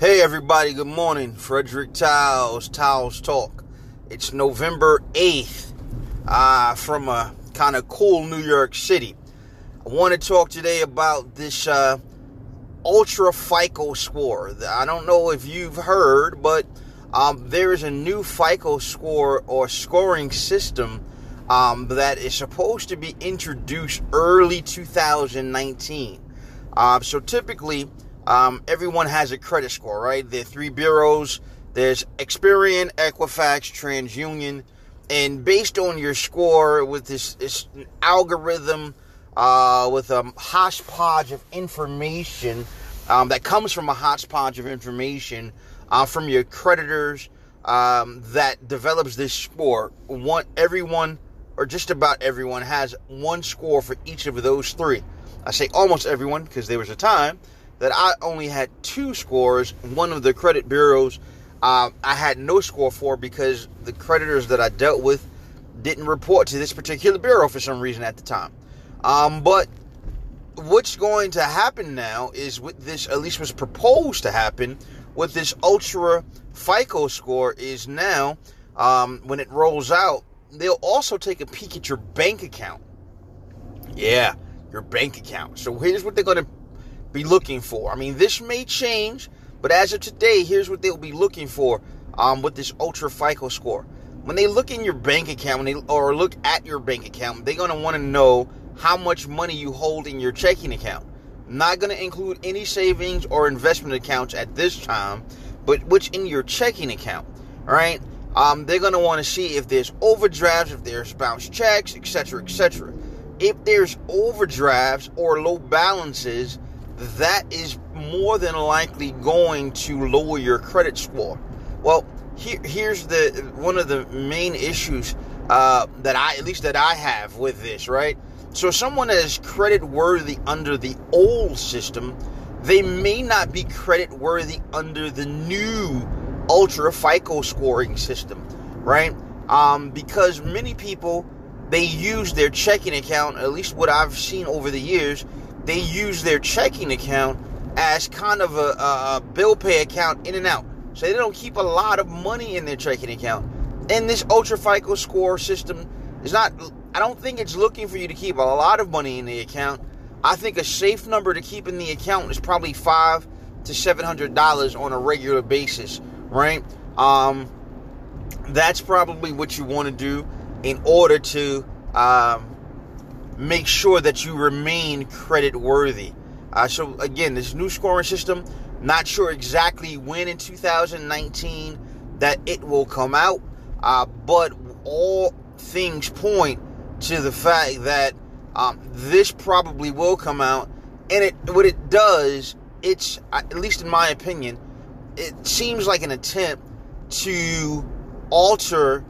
Hey everybody, good morning. Frederick Towles, Towles Talk. It's November 8th uh, from a kind of cool New York City. I want to talk today about this uh, Ultra FICO score. I don't know if you've heard, but um, there is a new FICO score or scoring system um, that is supposed to be introduced early 2019. Uh, so typically, um, everyone has a credit score, right? There are three bureaus. There's Experian, Equifax, TransUnion, and based on your score with this, this algorithm, uh, with a hodgepodge of information um, that comes from a hodgepodge of information uh, from your creditors um, that develops this score. One, everyone, or just about everyone, has one score for each of those three. I say almost everyone because there was a time that I only had two scores. One of the credit bureaus uh, I had no score for because the creditors that I dealt with didn't report to this particular bureau for some reason at the time. Um, but what's going to happen now is with this, at least was proposed to happen with this ultra FICO score, is now um, when it rolls out, they'll also take a peek at your bank account. Yeah, your bank account. So here's what they're going to be looking for. I mean, this may change, but as of today, here's what they'll be looking for um, with this ultra FICO score. When they look in your bank account, when they, or look at your bank account, they're to want to know how much money you hold in your checking account. Not to include any savings or investment accounts at this time, but which in your checking account. All right. Um, they're to want to see if there's overdrafts, if there's bounce checks, etc., etc. If there's overdrafts or low balances, that is more than likely going to lower your credit score. Well, here, here's the one of the main issues uh, that I, at least that I have with this, right? So, someone that is credit worthy under the old system, they may not be credit worthy under the new ultra FICO scoring system, right? Um, because many people they use their checking account, at least what I've seen over the years, they use their checking account as kind of a, a, bill pay account in and out. So they don't keep a lot of money in their checking account. And this Ultra FICO score system is not, I don't think it's looking for you to keep a lot of money in the account. I think a safe number to keep in the account is probably five to seven hundred dollars on a regular basis, right? Um, that's probably what you want to do in order to um, make sure that you remain credit worthy. Uh, so again, this new scoring system, not sure exactly when in 2019 that it will come out, uh, but all things point to the fact that um, this probably will come out. And it, what it does, it's at least in my opinion, it seems like an attempt to alter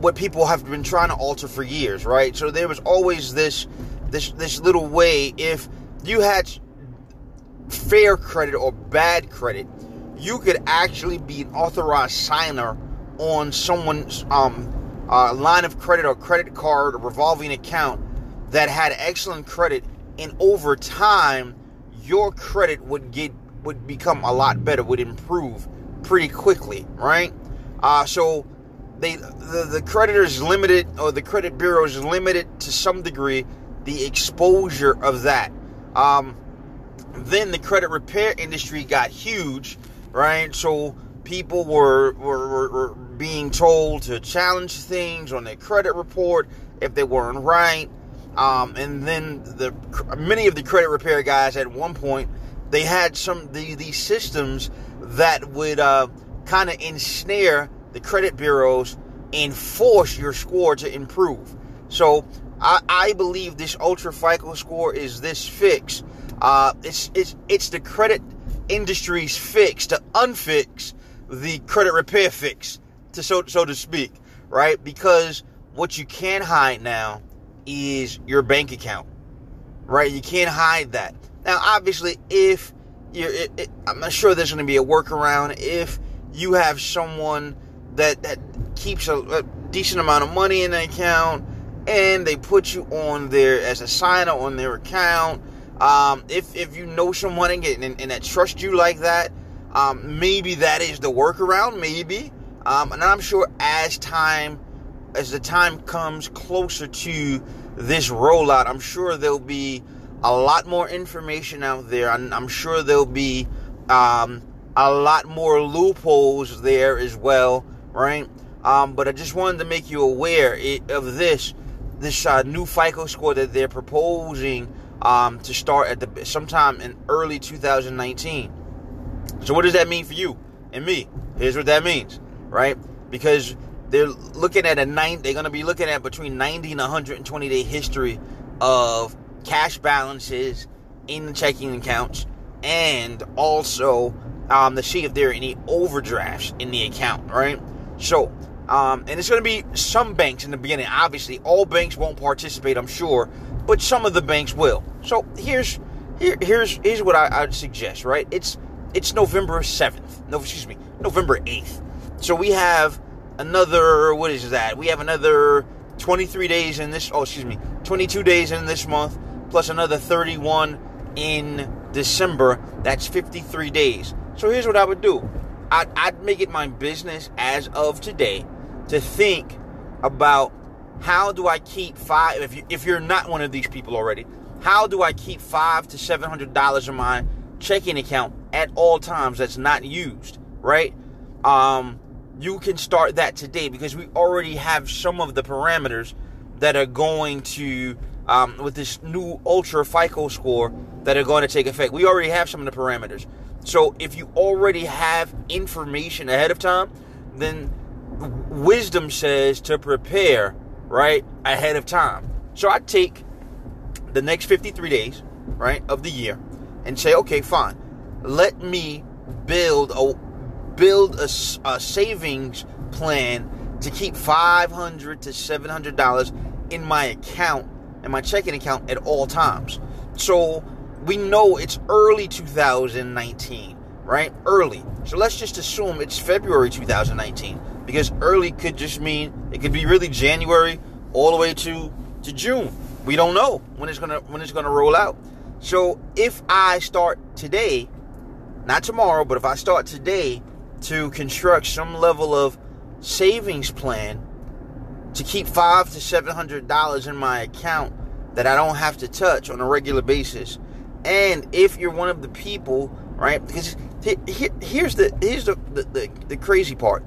what people have been trying to alter for years, right? So there was always this this this little way if you had fair credit or bad credit, you could actually be an authorized signer on someone's um, uh, line of credit or credit card or revolving account that had excellent credit, and over time, your credit would get would become a lot better, would improve pretty quickly, right? Uh, so they the, the creditors limited or the credit bureau is limited to some degree the exposure of that. Um, then the credit repair industry got huge, right? So people were, were, were, were being told to challenge things on their credit report if they weren't right. Um, and then the many of the credit repair guys at one point they had some the, these systems that would uh, kind of ensnare the credit bureaus and force your score to improve. So I, I believe this Ultra FICO score is this fix. Uh, it's it's it's the credit industry's fix to unfix the credit repair fix, to so so to speak, right? Because what you can't hide now is your bank account, right? You can't hide that. Now, obviously, if you're, it, it, I'm not sure there's going to be a workaround if you have someone that that keeps a, a decent amount of money in the account and they put you on there as a signer on their account. Um, if if you know someone and, and, and that trust you like that, Um, maybe that is the workaround, maybe. Um, and I'm sure as time, as the time comes closer to this rollout, I'm sure there'll be a lot more information out there. I'm, I'm sure there'll be um, a lot more loopholes there as well, right? Um, but I just wanted to make you aware of this, this uh, new FICO score that they're proposing um, to start at the sometime in early 2019. So what does that mean for you and me? Here's what that means, right? Because they're looking at a nine. They're going to be looking at between 90 and 120 day history of cash balances in the checking accounts, and also um, to see if there are any overdrafts in the account, right? So, um, and it's going to be some banks in the beginning. Obviously, all banks won't participate, I'm sure, but some of the banks will. So here's here, here's here's what I, would suggest, right? It's it's November seventh. No, excuse me, November eighth. So we have another what is that? We have another 23 days in this. Oh, excuse me, 22 days in this month, plus another 31 in December. That's 53 days. So here's what I would do. I'd, I'd make it my business as of today to think about how do I keep five. If you, if you're not one of these people already, how do I keep five to seven hundred dollars in my checking account at all times that's not used? Right. Um, you can start that today because we already have some of the parameters that are going to um, with this new ultra FICO score that are going to take effect. We already have some of the parameters. So if you already have information ahead of time, then wisdom says to prepare right ahead of time. So I take the next 53 days, right, of the year and say, okay, fine. Let me build a build a, a savings plan to keep 500 to 700 dollars in my account in my checking account at all times. So we know it's early 2019, right? Early. So let's just assume it's February 2019 because early could just mean it could be really January all the way to to June. We don't know when it's going to when it's going to roll out. So if I start today, not tomorrow, but if I start today to construct some level of savings plan to keep five to seven hundred dollars in my account that I don't have to touch on a regular basis. And if you're one of the people, right? Because here's the here's the, the, the, the crazy part.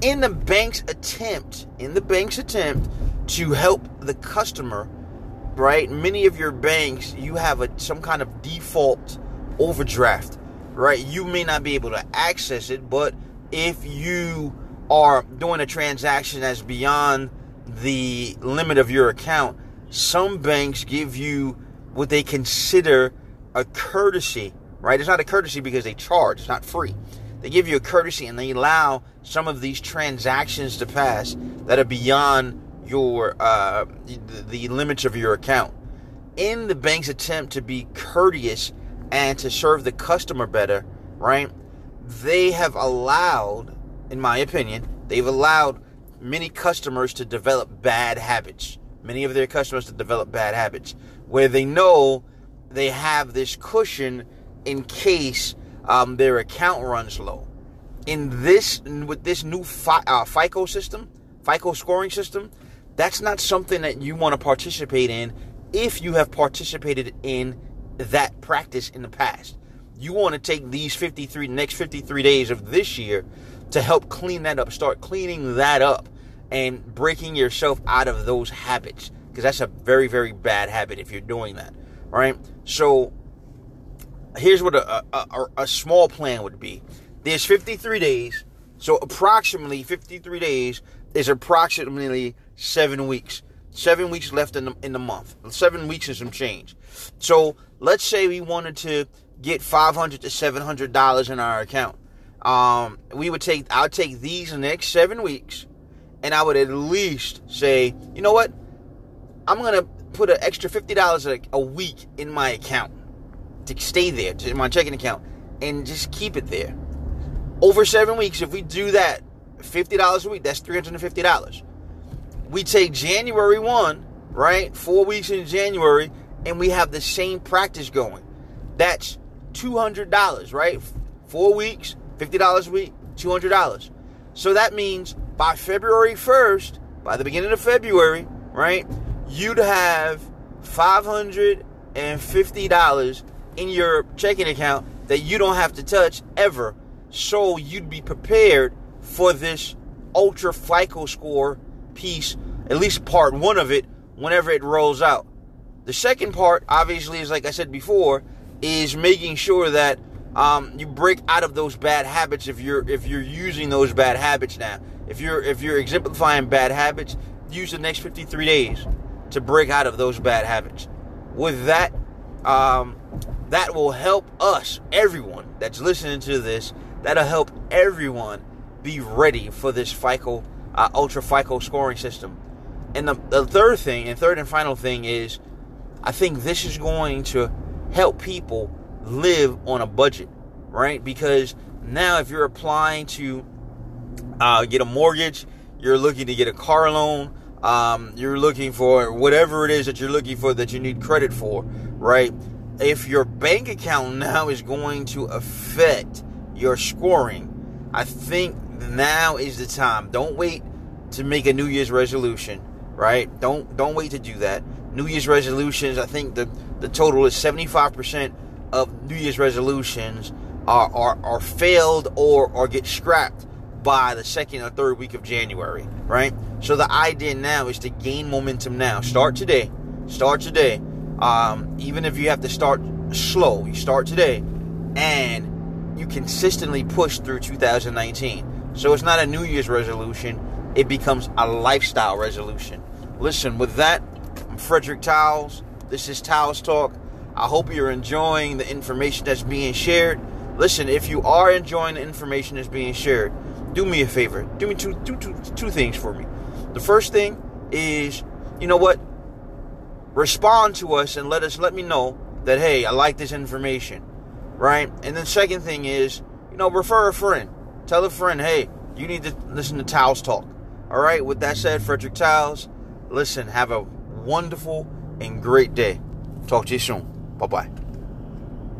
In the bank's attempt, in the bank's attempt to help the customer, right? Many of your banks, you have a some kind of default overdraft right? You may not be able to access it, but if you are doing a transaction that's beyond the limit of your account, some banks give you what they consider a courtesy, right? It's not a courtesy because they charge, it's not free. They give you a courtesy and they allow some of these transactions to pass that are beyond your uh, the, the limits of your account. In the bank's attempt to be courteous and to serve the customer better, right? They have allowed, in my opinion, they've allowed many customers to develop bad habits. Many of their customers to develop bad habits where they know they have this cushion in case um, their account runs low. In this, with this new FI, uh, FICO system, FICO scoring system, that's not something that you want to participate in if you have participated in that practice in the past. You want to take these 53 next 53 days of this year to help clean that up, start cleaning that up and breaking yourself out of those habits because that's a very very bad habit if you're doing that, right? So here's what a, a, a small plan would be. There's 53 days, so approximately 53 days is approximately 7 weeks. 7 weeks left in the in the month. 7 weeks and some change. So let's say we wanted to get 500 to 700 dollars in our account. Um, we would take I'll take these next seven weeks, and I would at least say, you know what, I'm gonna put an extra fifty dollars a week in my account to stay there, in my checking account, and just keep it there. Over seven weeks, if we do that, fifty dollars a week, that's three hundred and fifty dollars. We take January one, right? Four weeks in January, and we have the same practice going. That's $200, right? Four weeks, $50 a week, $200. So that means by February 1st, by the beginning of February, right, you'd have $550 in your checking account that you don't have to touch ever. So you'd be prepared for this ultra FICO score piece, at least part one of it, whenever it rolls out. The second part, obviously, is like I said before, is making sure that um, you break out of those bad habits if you're if you're using those bad habits now. If you're if you're exemplifying bad habits, use the next 53 days to break out of those bad habits. With that, um, that will help us, everyone that's listening to this. That'll help everyone be ready for this FICO uh, ultra FICO scoring system. And the, the third thing, and third and final thing is, I think this is going to help people live on a budget, right? Because now, if you're applying to uh, get a mortgage, you're looking to get a car loan, um, you're looking for whatever it is that you're looking for that you need credit for, right? If your bank account now is going to affect your scoring, I think now is the time. Don't wait to make a New Year's resolution, right? Don't don't wait to do that. New Year's resolutions, I think the the total is 75% of New Year's resolutions are, are, are failed or, or get scrapped by the second or third week of January, right? So the idea now is to gain momentum now. Start today. Start today. Um, even if you have to start slow, you start today and you consistently push through 2019. So it's not a New Year's resolution, it becomes a lifestyle resolution. Listen, with that, I'm Frederick Towles. This is Towles Talk. I hope you're enjoying the information that's being shared. Listen, if you are enjoying the information that's being shared, do me a favor. Do me two, two, two, two things for me. The first thing is, you know what? Respond to us and let us let me know that hey, I like this information, right? And then second thing is, you know, refer a friend. Tell a friend, hey, you need to listen to Towles Talk. All right. With that said, Frederick Towles, listen. Have a wonderful and great day. Talk to you soon. Bye bye.